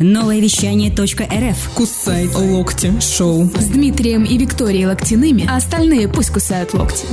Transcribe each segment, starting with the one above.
Новое вещание .рф. Кусай локти. Шоу. С Дмитрием и Викторией Локтяными, а остальные пусть кусают локти.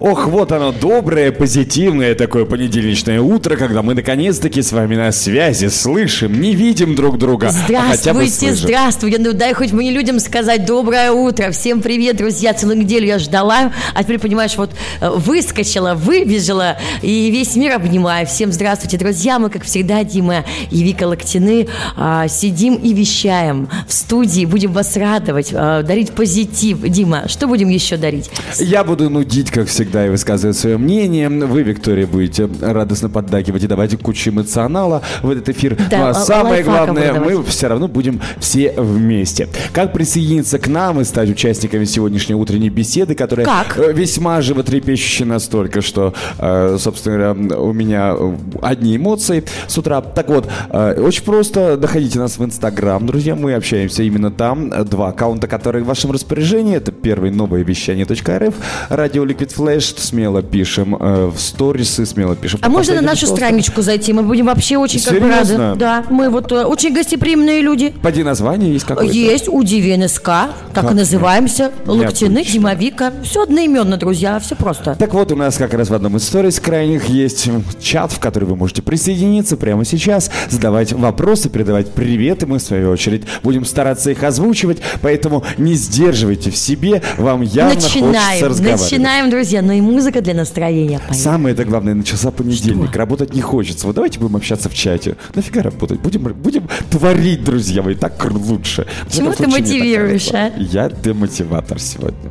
Ох, вот оно, доброе, позитивное такое понедельничное утро, когда мы наконец-таки с вами на связи, слышим, не видим друг друга, а Здравствуйте, слышим. здравствуйте. Ну дай хоть мне людям сказать доброе утро. Всем привет, друзья. Целую неделю я ждала, а теперь, понимаешь, вот э, выскочила, выбежала и весь мир обнимаю. Всем здравствуйте, друзья. Мы, как всегда, Дима и Вика Локтины, а, сидим и вещаем в студии. Будем вас радовать, а, дарить позитив. Дима, что будем еще дарить? Я буду нудить, как всегда, и высказывать свое мнение. Вы, Виктория, будете радостно поддакивать и давать кучу эмоционала в этот эфир. Да, ну а самое главное, мы все равно будем все вместе. Как присоединиться к нам и стать участниками сегодняшней утренней беседы, которая Как? э, весьма животрепещущая настолько, что, э, собственно говоря, у меня э, одни эмоции с утра. Так вот, очень просто находите нас в Инстаграм, друзья, мы общаемся именно там. Два аккаунта, которые в вашем распоряжении. Это первый новое вещание.рф, радио Liquid Flash. Смело пишем э, в сторисы, смело пишем. А можно на нашу пост. страничку зайти? Мы будем вообще очень как бы рады. Да, мы вот э, очень гостеприимные люди. Поди название есть какое-то? Есть НСК, так Как и называемся. Необычно. Димовика. Все одноименно, друзья, все просто. Так вот, у нас как раз в одном из сторис крайних есть чат, в который вы можете присоединиться прямо сейчас, задавать вопросы, передавать приветы. Мы, в свою очередь, будем стараться их озвучивать, поэтому не сдерживайте в себе, вам явно хочется начинаем, разговаривать. начинаем, друзья. Ну и музыка для настроения. Поехали. Самое это главное, начался понедельник, работать не хочется. Вот давайте будем общаться в чате. Нафига работать? Будем, будем творить, друзья мои, так лучше. Чему ты мотивируешь, а? Я демотиватор сегодня.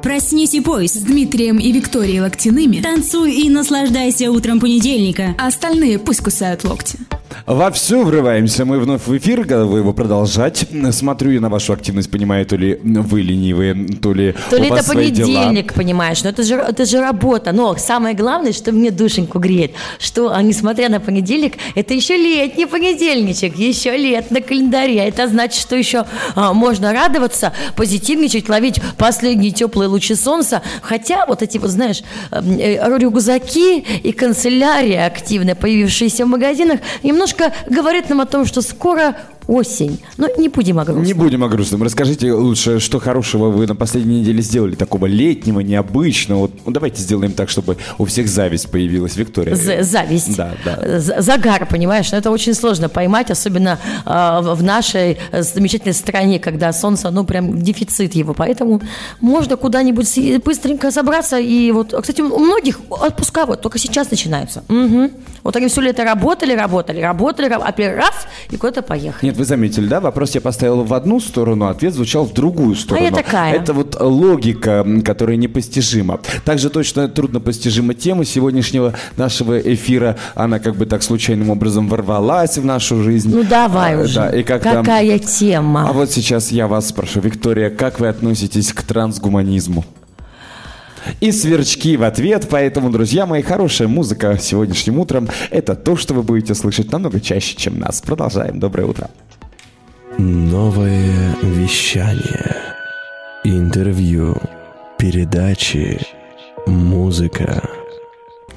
Проснись и пой, С Дмитрием и Викторией Локтяными, танцуй и наслаждайся утром понедельника. а остальные пусть кусают локти. Вовсю врываемся мы вновь в эфир, готовы его продолжать. Смотрю я на вашу активность, понимаю, то ли вы ленивые, то ли То у ли это свои дела. понедельник, понимаешь, но это же, это же работа. Но самое главное, что мне душеньку греет, что, а, несмотря на понедельник, это еще летний понедельничек, еще лет на календаре. А Это значит, что еще а, можно радоваться, позитивничать, ловить последние теплые лучи солнца. Хотя вот эти вот, знаешь, э, рюкзаки и канцелярия активная, появившиеся в магазинах, немножко говорят нам о том, что скоро осень. Но не будем о грустном. Не будем о грустном. Расскажите лучше, что хорошего вы на последней неделе сделали, такого летнего, необычного. Вот, ну, давайте сделаем так, чтобы у всех зависть появилась, Виктория. З- зависть. Да, да. З- Загар, понимаешь, но это очень сложно поймать, особенно а, в нашей э, замечательной стране, когда солнце, ну, прям дефицит его. Поэтому можно куда-нибудь с- быстренько собраться. И вот, а, кстати, у многих отпуска вот только сейчас начинаются. Мгм. Вот они все лето работали, работали, работали, раб- а теперь раз, и куда-то поехали. Нет, вы заметили, да? Вопрос я поставил в одну сторону, а ответ звучал в другую сторону. я такая. Это вот логика, которая непостижима. Также точно труднопостижима тема сегодняшнего нашего эфира. Она как бы так случайным образом ворвалась в нашу жизнь. Ну давай А, уже. Да, и как там- Какая тема? А вот сейчас я вас спрошу, Виктория, как вы относитесь к трансгуманизму? И сверчки в ответ, поэтому, друзья мои, хорошая музыка сегодняшним утром – это то, что вы будете слышать намного чаще, чем нас. Продолжаем. Доброе утро. Новое вещание Интервью Передачи Музыка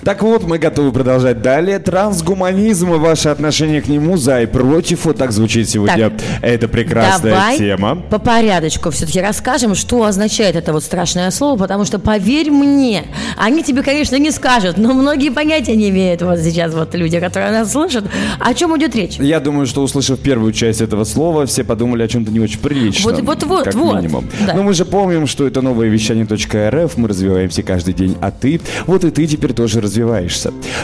Так вот, мы готовы продолжать далее. Трансгуманизм, ваше отношение к нему за и против. Вот так звучит сегодня Так, эта прекрасная Давай тема. по порядочку все-таки расскажем, что означает это вот страшное слово, потому что, поверь мне, они тебе, конечно, не скажут, но многие понятия не имеют вот сейчас вот люди, которые нас слышат. О чем идет речь? Я думаю, что услышав первую часть этого слова, все подумали о чем-то не очень приличном. Вот- вот- вот, как вот. минимум. Да. Но мы же помним, что это новое вещание.рф, мы развиваемся каждый день, а ты, вот и ты теперь тоже развиваешься.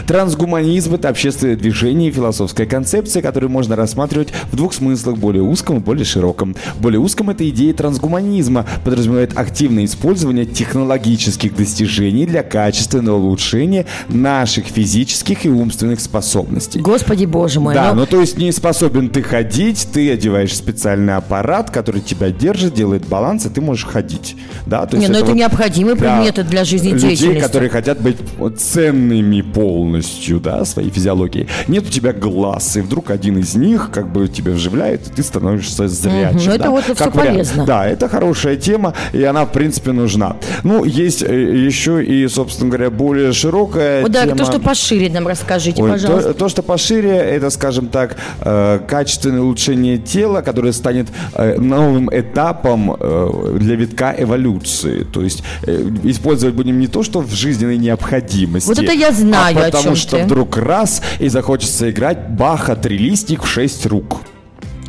Трансгуманизм – это общественное движение и философская концепция, которую можно рассматривать в двух смыслах – более узком и более широком. В более узком это идея трансгуманизма подразумевает активное использование технологических достижений для качественного улучшения наших физических и умственных способностей. Господи боже мой. Да, ну, ну то есть не способен ты ходить, ты одеваешь специальный аппарат, который тебя держит, делает баланс, и ты можешь ходить. Да, то не, есть ну это вот необходимые для предметы для людей, жизнедеятельности. которые хотят быть ценными цельными полностью, да, своей физиологией. Нет у тебя глаз, и вдруг один из них как бы тебе вживляет, и ты становишься зрячим. Мгм, ну, это да, вот как вариант. полезно. Да, это хорошая тема, и она, в принципе, нужна. Ну, есть э, еще и, собственно говоря, более широкая Вот да, тема. то, что пошире нам расскажите, Ой, пожалуйста. то, то, что пошире, это, скажем так, э, качественное улучшение тела, которое станет э, новым этапом э, для витка эволюции. То есть э, использовать будем не то, что в жизненной необходимости. Вот это я знаю, а о потому чем что ты. вдруг раз и захочется играть Баха трилистник в шесть рук.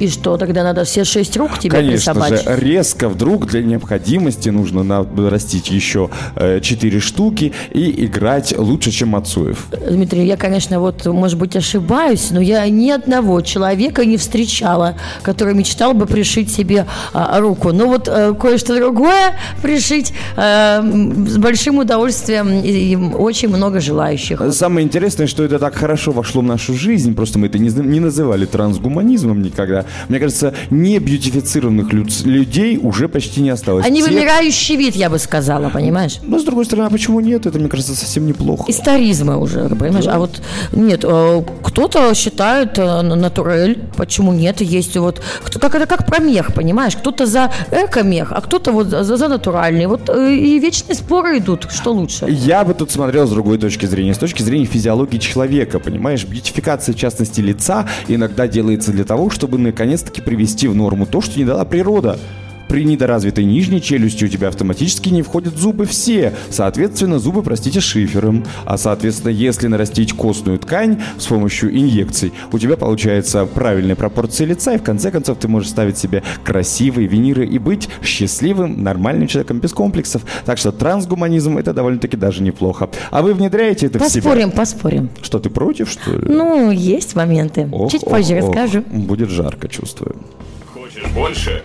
И что, тогда надо все шесть рук тебе Конечно же, присобачить? резко вдруг для необходимости нужно нарастить еще э, четыре штуки и играть лучше, чем Мацуев. Дмитрий, я, конечно, вот, может быть, ошибаюсь, но я ни одного человека не встречала, который мечтал бы пришить себе а, руку. Но вот э, кое-что другое пришить э, с большим удовольствием и, и очень много желающих. Самое интересное, что это так хорошо вошло в нашу жизнь, просто мы это не называли трансгуманизмом никогда. Мне кажется, не бьютифицированных люд- людей уже почти не осталось. Они Те- вымирающий вид, я бы сказала, понимаешь? Но, с другой стороны, а почему нет? Это, мне кажется, совсем неплохо. Историзмы уже, понимаешь? А вот нет, э, кто-то считает э, натурель, почему нет? Есть вот, кто, как это как про мех, понимаешь? Кто-то за эко-мех, а кто-то вот за, за натуральный. Вот э, и вечные споры идут, что лучше. Я бы тут смотрел с другой точки зрения, с точки зрения физиологии человека, понимаешь? Бьютификация, в частности, лица иногда делается для того, чтобы наконец-таки привести в норму то, что не дала природа. При недоразвитой нижней челюсти у тебя автоматически не входят зубы все. Соответственно, зубы, простите, шифером. А соответственно, если нарастить костную ткань с помощью инъекций, у тебя получается правильная пропорция лица, и в конце концов ты можешь ставить себе красивые виниры и быть счастливым, нормальным человеком без комплексов. Так что трансгуманизм это довольно-таки даже неплохо. А вы внедряете это в себя? Поспорим, поспорим. Что, ты против, что ли? Ну, есть моменты. Ох, Чуть ох, позже ох. расскажу. Будет жарко, чувствую. Хочешь больше?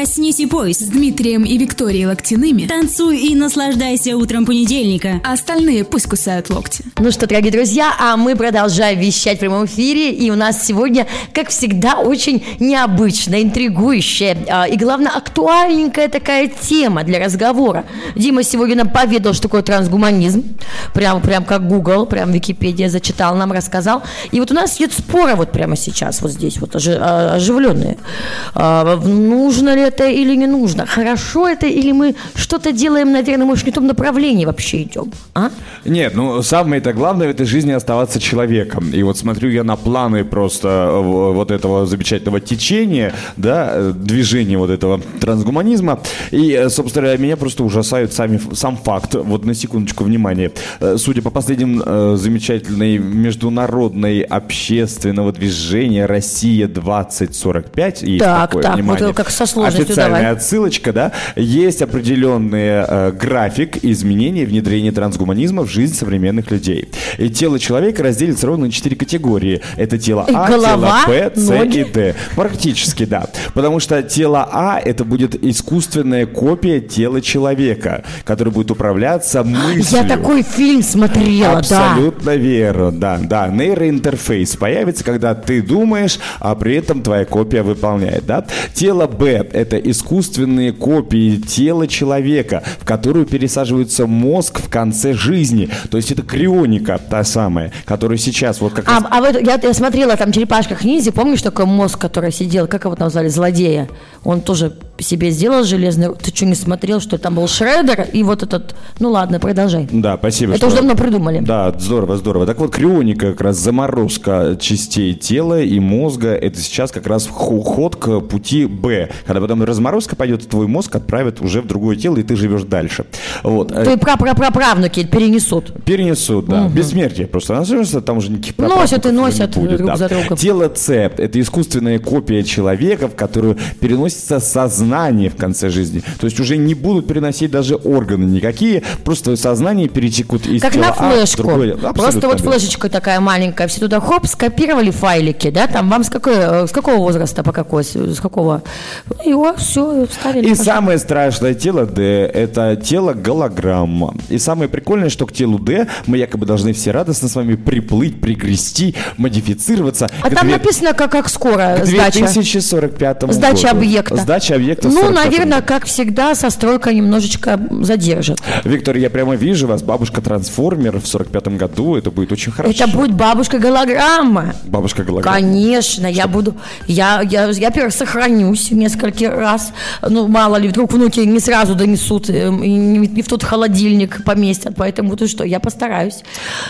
Проснись и пой С Дмитрием и Викторией Локтяными. Танцуй и наслаждайся утром понедельника. А остальные пусть кусают локти. Ну что, дорогие друзья, а мы продолжаем вещать в прямом эфире, и у нас сегодня, как всегда, очень необычная, интригующая а, и, главное, актуальненькая такая тема для разговора. Дима сегодня нам поведал, что такое трансгуманизм, прям, прям как Google, прям Википедия зачитал, нам рассказал. И вот у нас идет споры вот прямо сейчас, вот здесь, вот а, оживленные. Нужно ли это или не нужно? Хорошо это или мы что-то делаем, наверное, может, не в том направлении вообще идем? А? Нет, ну самое-то главное в этой жизни оставаться человеком. И вот смотрю я на планы просто э, вот этого замечательного течения, да, э, движения вот этого трансгуманизма. И, э, собственно говоря, меня просто ужасает сами, сам факт. Вот на секундочку внимания. Э, Судя по последним замечательной международной общественного движения Россия 2045, есть Так, такое, так, вот внимание. как со сложностью Официальная давай. отсылочка, да, есть определенный э, график изменения и внедрения трансгуманизма в жизнь современных людей. И тело человека разделится ровно на четыре категории. Это тело А, голова, тело Б, С ноги. и Д. Практически, да. Потому что тело А это будет искусственная копия тела человека, который будет управляться мыслью. Я такой фильм смотрела, да. Абсолютно верно, да, да. Нейроинтерфейс появится, когда ты думаешь, а при этом твоя копия выполняет, да. Тело Б – это искусственные копии тела человека, в которую пересаживается мозг в конце жизни. То есть это крионика та самая, которая сейчас вот как А, раз... а в эту- я, я смотрела там черепашка ниндзя, помнишь такой мозг, который сидел, как его там назвали, злодея? Он тоже себе сделал железный. Ты что, не смотрел, что там был Шредер и вот этот... Ну ладно, продолжай. Да, спасибо. Это что- уже давно придумали. Да, здорово, здорово. Так вот, крионика, как раз заморозка частей тела и мозга, это сейчас как раз уход к пути Б. Когда потом разморозка пойдет, твой мозг отправит уже в другое тело, и ты живешь дальше. Вот. Э, Твои прапраправнуки перенесут. Перенесут, да. Бессмертие просто. Назовется, там уже никаких Носят и носят будет, друг да. за другом. Тело С – это искусственная копия человека, в которую переносится сознание в конце жизни. То есть уже не будут переносить даже органы никакие, просто сознание перетекут из Как тела на А в флешку. другое. Просто вот верно. флешечка такая маленькая, все туда хоп, скопировали файлики, да, там вам с, какой, э, с какого возраста, по какой, с с какого? И у вас все, ставили. И пожалуйста. самое страшное тело D – это тело голограмма. И самое прикольное, что к телу D мы якобы должны все радостно с вами приплыть, пригрести, модифицироваться. А там две- написано, как, как скоро к сдача. 2045 Сдача году. объекта. Сдача объекта Ну, 45 наверное, году. как всегда, со стройкой немножечко задержат. Виктор, я прямо вижу вас, бабушка-трансформер в 45 году. Это будет очень хорошо. Это будет бабушка-голограмма. Бабушка голограмма. Конечно, я буду, я, я, я, во-первых, сохранюсь несколько раз, ну, мало ли, вдруг внуки не сразу донесут, эм, и не, в тот холодильник поместят, поэтому ты что, я постараюсь.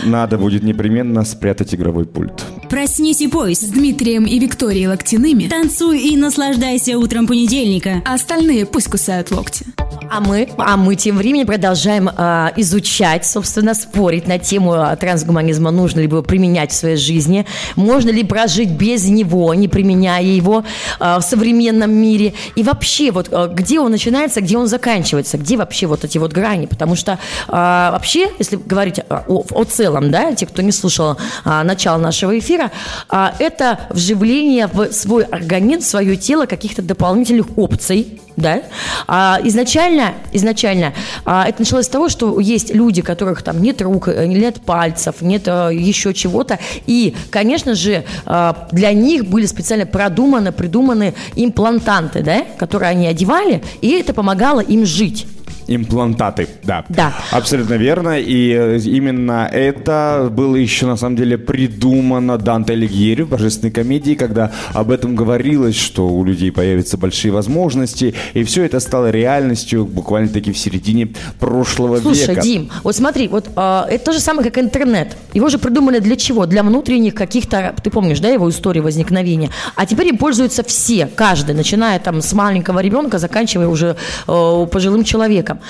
Надо будет непременно спрятать игровой пульт. Проснись и пой. С Дмитрием и Викторией Локтяными. Танцуй и наслаждайся утром понедельника. А остальные пусть кусают локти. А мы, а мы тем временем продолжаем а, изучать, собственно, спорить на тему а, трансгуманизма, нужно ли его применять в своей жизни, можно ли прожить без него, не применяя его а, в современном мире, и вообще вот а, где он начинается, где он заканчивается, где вообще вот эти вот грани, потому что а, вообще, если говорить о, о целом, да, те, кто не слушал а, начало нашего эфира, а, это вживление в свой организм, в свое тело каких-то дополнительных опций, да. А, изначально, изначально а, это началось с того, что есть люди, которых там нет рук, э, нет пальцев, нет э, еще чего-то, и, конечно же, а, для них были специально продуманы, придуманы имплантанты, да, которые они одевали, и это помогало им жить. Имплантаты, да. Да. Абсолютно верно. И э, именно это было еще на самом деле придумано Данте Алигьери в божественной комедии, когда об этом говорилось, что у людей появятся большие возможности. И все это стало реальностью буквально таки в середине прошлого Слушай, века. Дим, вот смотри, вот а, это то же самое, как интернет. Его же придумали для чего? Для внутренних каких-то, ты помнишь, да, его истории возникновения. А теперь им пользуются все, каждый, начиная там с маленького ребенка, заканчивая уже э, пожилым человеком.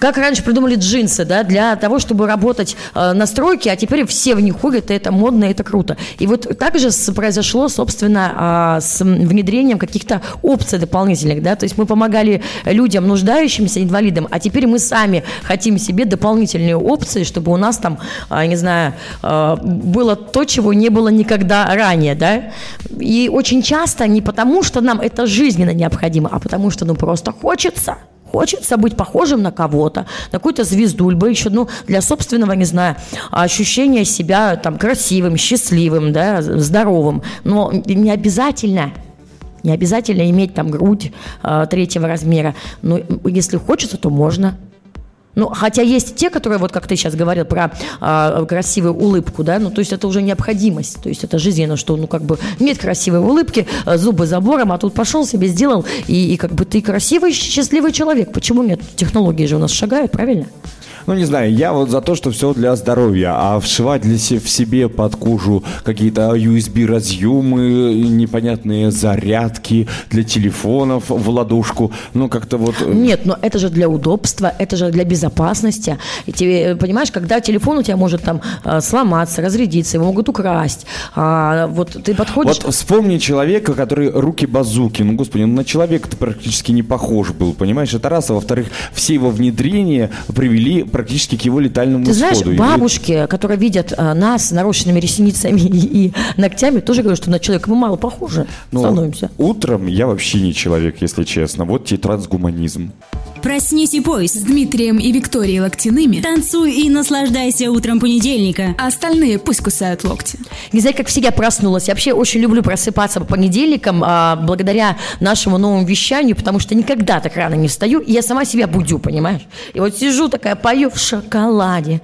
Как раньше придумали джинсы, да, для того, чтобы работать э, на стройке, а теперь все в них ходят, и это модно, и это круто. И вот так же произошло, собственно, а, с внедрением каких-то опций дополнительных, да, то есть мы помогали людям, нуждающимся, инвалидам, а теперь мы сами хотим себе дополнительные опции, чтобы у нас там, а, не знаю, а, было то, чего не было никогда ранее, да, и очень часто не потому, что нам это жизненно необходимо, а потому что, ну, просто хочется. Хочется быть похожим на кого-то, на какую-то звезду, либо еще, ну, для собственного, не знаю, ощущения себя там красивым, счастливым, да, здоровым. Но не обязательно не обязательно иметь там грудь э, третьего размера. Но если хочется, то можно. Ну, хотя есть те, которые, вот как ты сейчас говорил про а, красивую улыбку, да, ну, то есть это уже необходимость, то есть это жизненно, что, ну, как бы нет красивой улыбки, а, зубы забором, а тут пошел себе, сделал, и, и как бы ты красивый, счастливый человек. Почему нет? Технологии же у нас шагают, правильно? Ну, не знаю, я вот за то, что все для здоровья, а вшивать для се- в себе под кожу какие-то USB-разъемы, непонятные зарядки для телефонов в ладошку, ну, как-то вот... э, Нет, но это же для удобства, это же для безопасности. И тебе, э, понимаешь, когда телефон у тебя может там э, сломаться, разрядиться, его могут украсть, а, вот ты подходишь... Вот вспомни человека, который руки базуки. Ну, господи, ну, на человека-то практически не похож был, понимаешь? Это раз. А во-вторых, все его внедрения привели практически к его летальному Ты знаешь, исходу. И- бабушки, которые видят а, нас с нарощенными ресницами и, и ногтями, тоже говорят, что на человека мы мало похожи ну, становимся. утром я вообще не человек, если честно. Вот тебе трансгуманизм. Проснись и пой. С Дмитрием и Викторией Локтяными. Танцуй и наслаждайся утром понедельника. А остальные пусть кусают локти. Не знаю, как всегда проснулась. Я вообще очень люблю просыпаться по понедельникам а, благодаря нашему новому вещанию, потому что никогда так рано не встаю, и я сама себя будю, понимаешь? И вот сижу такая, пою в шоколаде.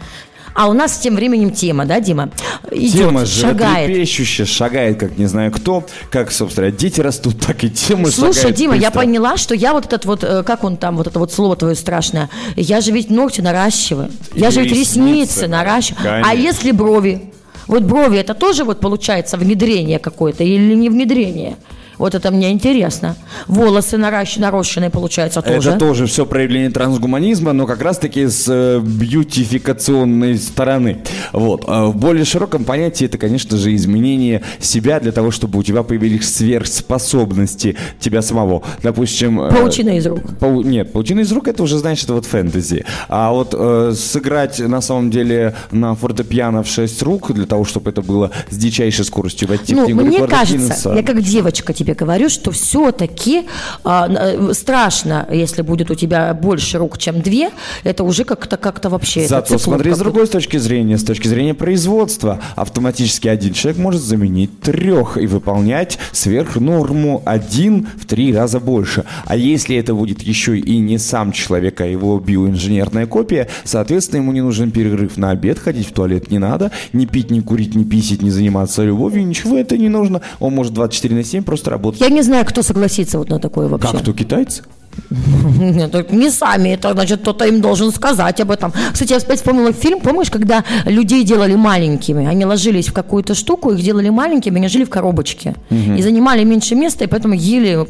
А у нас тем временем тема, да, Дима? Идет, Тема шагает. животрепещущая, шагает, как не знаю кто. Как, собственно, дети растут, так и тема Слушай, Дима, я быстро. поняла, что я вот этот вот, э, как он там, вот это вот слово твое страшное, я же ведь ногти наращиваю, я же ведь ресницы, наращиваю. А конечно. если брови? Вот брови, это тоже вот получается внедрение какое-то или не внедрение? Вот это мне интересно. Волосы наращ... нарощенные, получается, тоже. Это тоже все проявление трансгуманизма, но как раз-таки с э, бьютификационной стороны. Вот. А В более широком понятии это, конечно же, изменение себя для того, чтобы у тебя появились сверхспособности тебя самого. Допустим... э, Паутина из рук. Пау- Нет, паутина из рук это уже, знаешь, это вот фэнтези. А вот э, сыграть на самом деле на фортепиано в шесть рук для того, чтобы это было с дичайшей скоростью войти в Ну, книгу мне кажется, Гиннесса. я как девочка тебе тебе говорю, что все-таки э, страшно, если будет у тебя больше рук, чем две, это уже как-то как-то вообще... Зато смотри с другой с точки зрения, с точки зрения производства. Автоматически один человек может заменить трех и выполнять сверх норму один в три раза больше. А если это будет еще и не сам человек, а его биоинженерная копия, соответственно, ему не нужен перерыв на обед, ходить в туалет не надо, не пить, не курить, не писить, не заниматься любовью, ничего это не нужно. Он может 24 на 7 просто работать. Я не знаю, кто согласится вот на такое вообще. Как, кто, китайцы? Нет, не сами, это значит, кто-то им должен сказать об этом. Кстати, я опять вспомнила фильм, помнишь, когда людей делали маленькими, они ложились в какую-то штуку, их делали маленькими, они жили в коробочке. И занимали меньше места, и поэтому ели,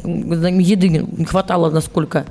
еды не хватало насколько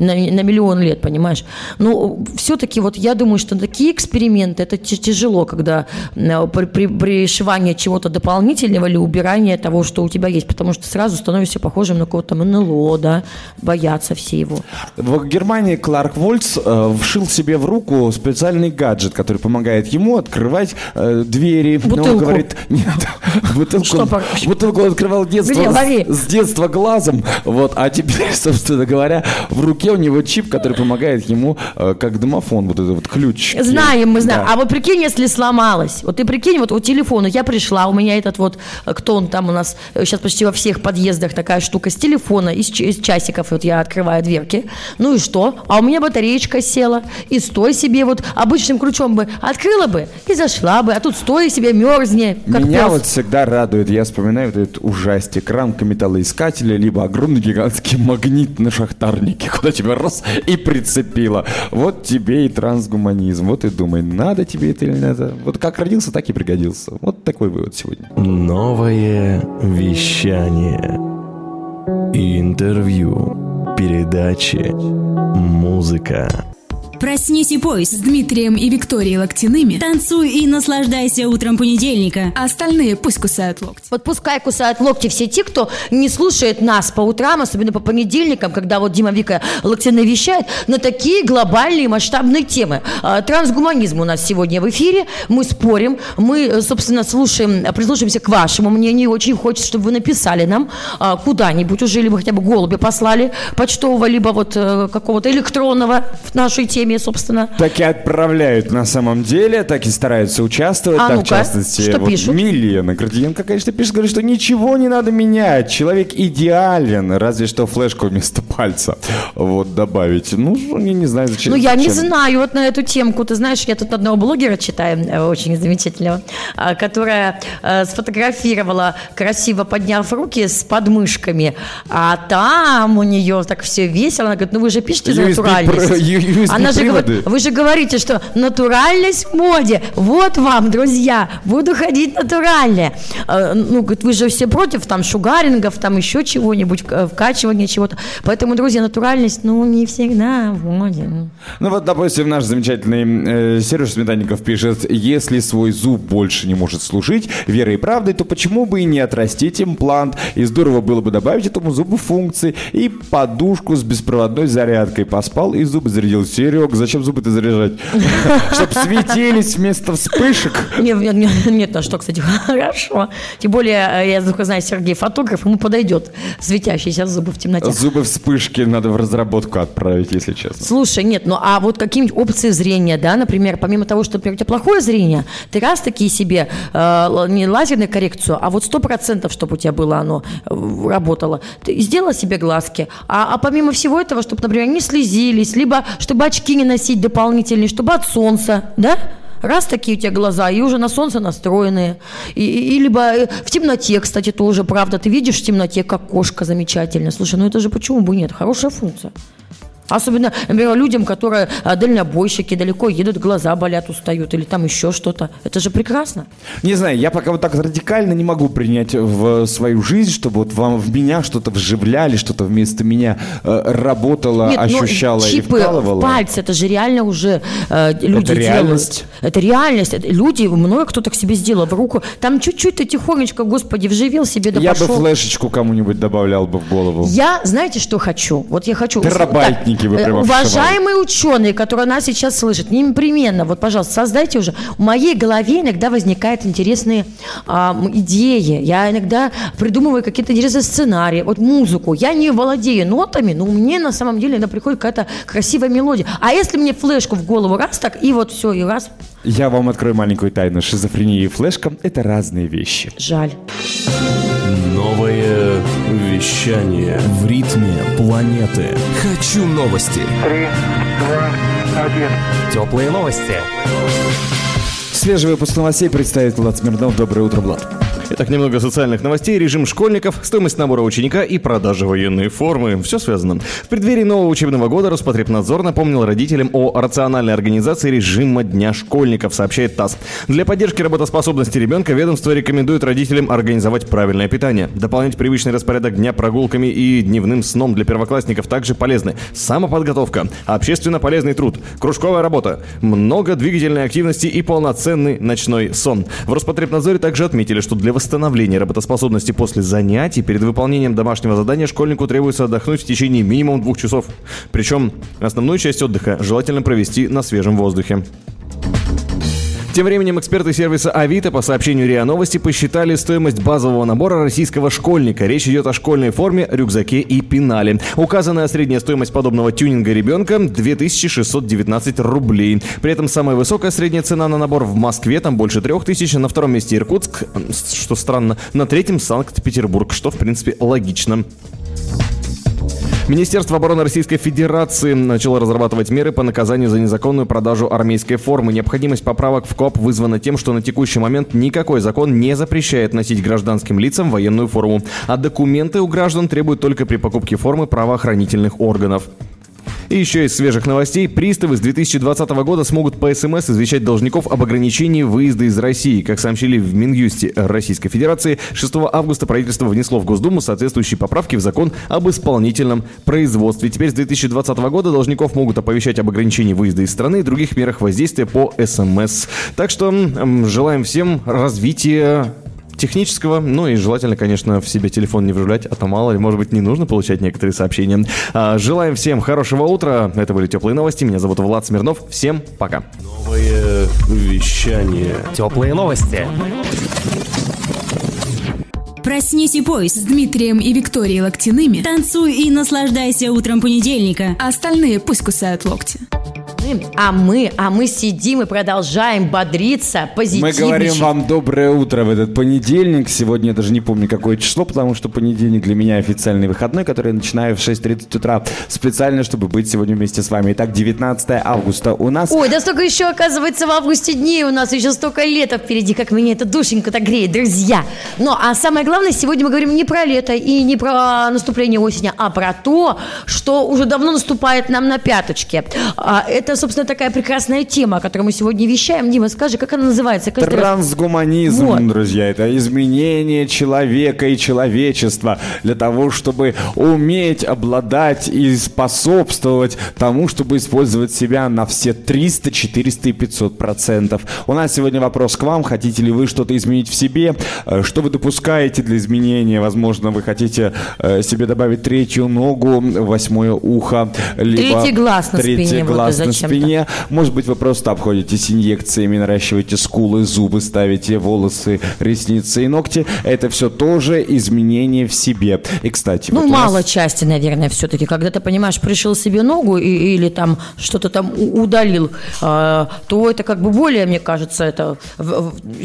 на, на миллион лет, понимаешь? Но все-таки вот я думаю, что такие эксперименты, это тяжело, когда э, при, при, пришивание чего-то дополнительного или убирание того, что у тебя есть, потому что сразу становишься похожим на кого-то НЛО, да, боятся все его. В Германии Кларк Вольц э, вшил себе в руку специальный гаджет, который помогает ему открывать э, двери. Бутылку. Но он говорит, нет, бутылку, Что, бутылку открывал детства, Где, с, с детства глазом, вот, а теперь, собственно говоря, в руке у него чип, который помогает ему, э, как домофон, вот этот вот ключ. Знаем, мы знаем. Да. А вот прикинь, если сломалось. Вот ты прикинь, вот у телефона я пришла, у меня этот вот, э, кто он там у нас, э, сейчас почти во всех подъездах такая штука с телефона, из, из часиков, вот я открываю дверки. Ну и что? А у меня батареечка села. И стой себе вот обычным ключом бы открыла бы и зашла бы. А тут стой себе, мерзни, как Меня пес. вот всегда радует, я вспоминаю вот этот ужастик, рамка металлоискателя, либо огромный гигантский магнит на шахтарнике, куда тебя раз и прицепило. Вот тебе и трансгуманизм. Вот и думай, надо тебе это или надо. Вот как родился, так и пригодился. Вот такой вывод сегодня. Новое вещание. Интервью. Передачи. Музыка. Проснись и пой С Дмитрием и Викторией Локтяными. Танцуй и наслаждайся утром понедельника. А остальные пусть кусают локти. Вот пускай кусают локти все те, кто не слушает нас по утрам, особенно по понедельникам, когда вот Дима Вика Локтяны вещает на такие глобальные масштабные темы. А, Трансгуманизм у нас сегодня в эфире. Мы спорим, мы, собственно, слушаем, прислушаемся к вашему мнению. Очень хочется, чтобы вы написали нам а, куда-нибудь уже, либо хотя бы голуби послали почтового, либо вот э, какого-то электронного в нашей теме, собственно. Так и отправляют на самом деле, так и стараются участвовать. А так, в ну-ка, частности, что вот пишут? Милена Гордиенко, конечно, пишет, говорит, что ничего не надо менять. Человек идеален, разве что флешку вместо пальца вот добавить. Ну, я не знаю, зачем. Ну, я не зачем. знаю вот на эту темку. Ты знаешь, я тут одного блогера читаю, э, очень замечательного, а, которая э, сфотографировала, красиво подняв руки с подмышками, а там у нее так все весело. Она говорит, ну вы же пишете за натуральность. Она же приводы. вы же говорите, что натуральность в моде. Вот вам, друзья, буду ходить натурально. Э, Ну, говорит, вы же все против там шугарингов, там еще чего-нибудь, э, вкачивания чего-то. Поэтому, друзья, натуральность, ну, не всегда в моде. ну. Вот, допустим, наш замечательный э, Сереж Сметанников пишет, если свой зуб больше не может служить верой и правдой, то почему бы и не отрастить имплант? И здорово было бы добавить этому зубу функции и подушку с беспроводной зарядкой. Поспал и зубы зарядил. Серег, зачем зубы-то заряжать? Чтоб светились вместо вспышек. Нет, нет, нет, нет, а что, кстати, хорошо. Тем более, э, я только знаю, Сергей фотограф, ему подойдет светящиеся зубы в темноте. Зубы вспышки надо в разработку отправить, если честно. Слушай, нет, ну а вот какие-нибудь опции зрения, да, например, помимо того, что например, у тебя плохое зрение, ты раз такие себе э, не лазерную коррекцию, а вот сто процентов, чтобы у тебя было оно э, работало, ты сделала себе глазки, а, а помимо всего этого, чтобы, например, не слезились, либо чтобы очки не носить дополнительные, чтобы от солнца, да? Раз такие у тебя глаза, и уже на солнце настроенные. И, и- и либо э, в темноте, кстати, тоже, правда. Ты видишь в темноте, как кошка замечательно. Слушай, ну это же почему бы нет? Хорошая функция. Особенно, например, людям, которые а, дальнобойщики, далеко едут, глаза болят, устают, или там еще что-то. Это же прекрасно. Не знаю, я пока вот так радикально не могу принять в свою жизнь, чтобы вот вам в меня что-то вживляли, что-то вместо меня э, работало, Нет, но ощущало и чипы вкалывало. в пальцы, это же реально уже э, люди делают. реальность. Это реальность. Это люди, много кто так себе сделал в руку. Там чуть-чуть ты тихонечко, господи, вживил себе, да я пошел. бы флешечку кому-нибудь добавлял бы в голову. Я, знаете, что хочу? Вот я хочу... Терабайтники. Ученики вы Э, прямо Уважаемые ученые, которые нас сейчас слышат, непременно, вот, пожалуйста, создайте уже. В моей голове иногда возникают интересные а, идеи. Я иногда придумываю какие-то интересные сценарии. Вот музыку. Я не владею нотами, но мне на самом деле иногда приходит какая-то красивая мелодия. А если мне флешку в голову раз так, и вот все, и раз, Я вам открою маленькую тайну. Шизофрения и флешка – это разные вещи. жаль. Новое вещание в ритме планеты. Хочу новости. Три, два, один. Теплые новости. Свежий выпуск новостей представит Влад Смирнов. Доброе утро, Влад. Итак, немного социальных новостей, режим школьников, стоимость набора ученика и продажа военной формы. Все связано. В преддверии нового учебного года Роспотребнадзор напомнил родителям о рациональной организации режима Дня школьников, сообщает ТАСС. Для поддержки работоспособности ребенка ведомство рекомендует родителям организовать правильное питание. Дополнять привычный распорядок дня прогулками и дневным сном для первоклассников также полезны. Самоподготовка, общественно полезный труд, кружковая работа, много двигательной активности и полноценный ночной сон. В Роспотребнадзоре также отметили, что для восстановления работоспособности после занятий перед выполнением домашнего задания школьнику требуется отдохнуть в течение минимум двух часов. Причем основную часть отдыха желательно провести на свежем воздухе. Тем временем эксперты сервиса Авито по сообщению РИА Новости посчитали стоимость базового набора российского школьника. Речь идет о школьной форме, рюкзаке и пенале. Указанная средняя стоимость подобного тюнинга ребенка 2619 рублей. При этом самая высокая средняя цена на набор в Москве там больше 3000, на втором месте Иркутск, что странно, на третьем Санкт-Петербург, что в принципе логично. Министерство обороны Российской Федерации начало разрабатывать меры по наказанию за незаконную продажу армейской формы. Необходимость поправок в КОП вызвана тем, что на текущий момент никакой закон не запрещает носить гражданским лицам военную форму, а документы у граждан требуют только при покупке формы правоохранительных органов. И еще из свежих новостей. Приставы с 2020 года смогут по СМС извещать должников об ограничении выезда из России. Как сообщили в Минюсте Российской Федерации, 6 августа правительство внесло в Госдуму соответствующие поправки в закон об исполнительном производстве. Теперь с 2020 года должников могут оповещать об ограничении выезда из страны и других мерах воздействия по СМС. Так что желаем всем развития технического, ну и желательно, конечно, в себе телефон не вживлять, а то мало ли, может быть, не нужно получать некоторые сообщения. А, желаем всем хорошего утра. Это были теплые новости. Меня зовут Влад Смирнов. Всем пока. Новое вещание. Теплые новости. Проснись и пой С Дмитрием и Викторией Локтяными. Танцуй и наслаждайся утром понедельника. А остальные пусть кусают локти. А мы, а мы сидим и продолжаем бодриться, Мы говорим вам доброе утро в этот понедельник. Сегодня я даже не помню, какое число, потому что понедельник для меня официальный выходной, который я начинаю в 6.30 утра специально, чтобы быть сегодня вместе с вами. Итак, 19 августа у нас. Ой, да столько еще, оказывается, в августе дней у нас еще столько лета впереди, как меня эта душенька-то греет, друзья. Ну, а самое главное, сегодня мы говорим не про лето и не про наступление осени, а про то, что уже давно наступает нам на пяточки. А, это, собственно, такая прекрасная тема, о которой мы сегодня вещаем. Дима, скажи, как она называется? Каждый раз- Трансгуманизм, Вот. друзья, это изменение человека и человечества для того, чтобы уметь обладать и способствовать тому, чтобы использовать себя на все 300, 400 и 500 процентов. У нас сегодня вопрос к вам. Хотите ли вы что-то изменить в себе? Э, Что вы допускаете для изменения? Возможно, вы хотите э, себе добавить третью ногу, восьмое ухо, либо Третий глаз на третий спине, вот глаз и на. Спине. Может быть, вы просто обходитесь инъекциями, наращиваете скулы, зубы, ставите волосы, ресницы и ногти. Это все тоже изменение в себе. И, кстати, Ну, вот у нас- мало части, наверное, все-таки. Когда ты, понимаешь, пришил себе ногу и- или там что-то там удалил, а, то это как бы более, мне кажется, это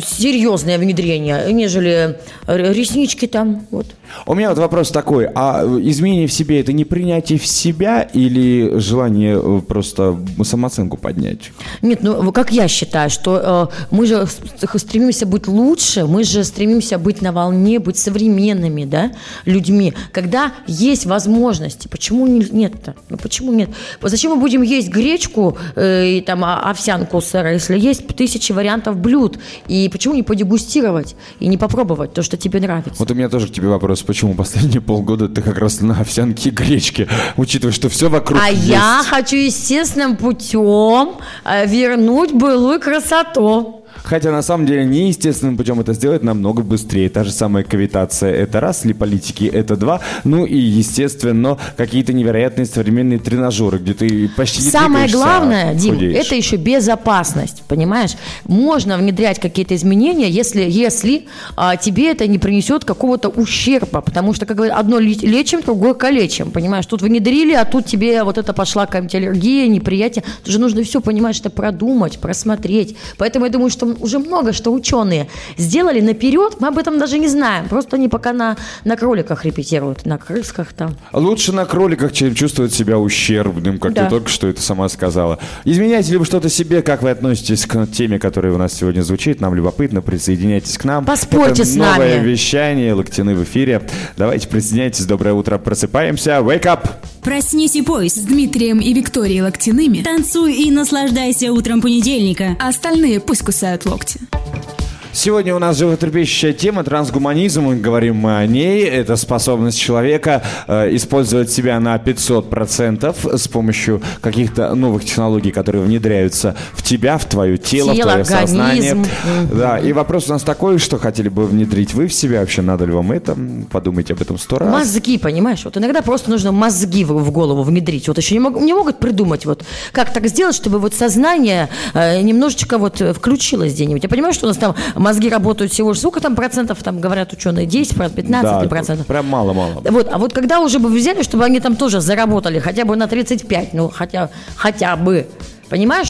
серьезное внедрение, нежели реснички там. Вот. У меня вот вопрос такой. А изменение в себе это не принятие в себя или желание э, просто самооценку поднять? Нет, ну как я считаю, что э, мы же стремимся быть лучше, мы же стремимся быть на волне, быть современными, да, людьми. Когда есть возможности, почему не- нет-то? Ну почему нет? Зачем мы будем есть гречку э, и там а- овсянку сэра, если есть тысячи вариантов блюд? И почему не подегустировать и не попробовать то, что тебе нравится? Вот у меня тоже к тебе вопрос. Почему последние полгода ты как раз на овсянке и гречке, учитывая, что все вокруг А есть? я хочу естественным путем э, вернуть былую красоту. Хотя на самом деле неестественным путем это сделать намного быстрее. Та же самая кавитация это раз, липолитики это два. Ну и, естественно, какие-то невероятные современные тренажеры, где ты почти не Самое двигаешься, главное, а Дим, худеешь. это еще безопасность, понимаешь? Можно внедрять какие-то изменения, если, если а, тебе это не принесет какого-то ущерба, потому что, как говорят, одно ле- лечим, другое калечим, понимаешь? Тут внедрили, а тут тебе вот это пошла какая-нибудь аллергия, неприятие. Тут же нужно все, понимаешь, это продумать, просмотреть. Поэтому я думаю, что уже много что ученые сделали наперед, мы об этом даже не знаем. Просто они пока на, на кроликах репетируют, на крысках там. Лучше на кроликах, чем чувствовать себя ущербным, как Да. ты только что это сама сказала. Изменяете ли вы что-то себе, как вы относитесь к теме, которая у нас сегодня звучит? Нам любопытно, присоединяйтесь к нам. Поспорьте Это с новое нами. вещание, Локтины в эфире. Давайте присоединяйтесь, доброе утро, просыпаемся, wake up! Проснись и пой. С Дмитрием и Викторией Локтяными. Танцуй и наслаждайся утром понедельника. А остальные пусть кусают локти. Сегодня у нас животрепещущая тема трансгуманизм. Мы говорим мы о ней. Это способность человека э, использовать себя на 500% с помощью каких-то новых технологий, которые внедряются в тебя, в твое тело, в Тело, твое сознание. организм. Да, и вопрос у нас такой, что хотели бы внедрить вы в себя. Вообще, надо ли вам это? Подумайте об этом сто раз. Мозги, понимаешь? Вот иногда просто нужно мозги в, в голову внедрить. Вот еще не, мог- не могут придумать, вот как так сделать, чтобы вот сознание э, немножечко вот э, включилось где-нибудь. Я понимаю, что у нас там мозги работают всего лишь сколько там процентов, там говорят ученые, 10, 15 да, процентов. прям мало-мало. Вот, а вот когда уже бы взяли, чтобы они там тоже заработали хотя бы на 35, ну хотя, хотя бы, понимаешь?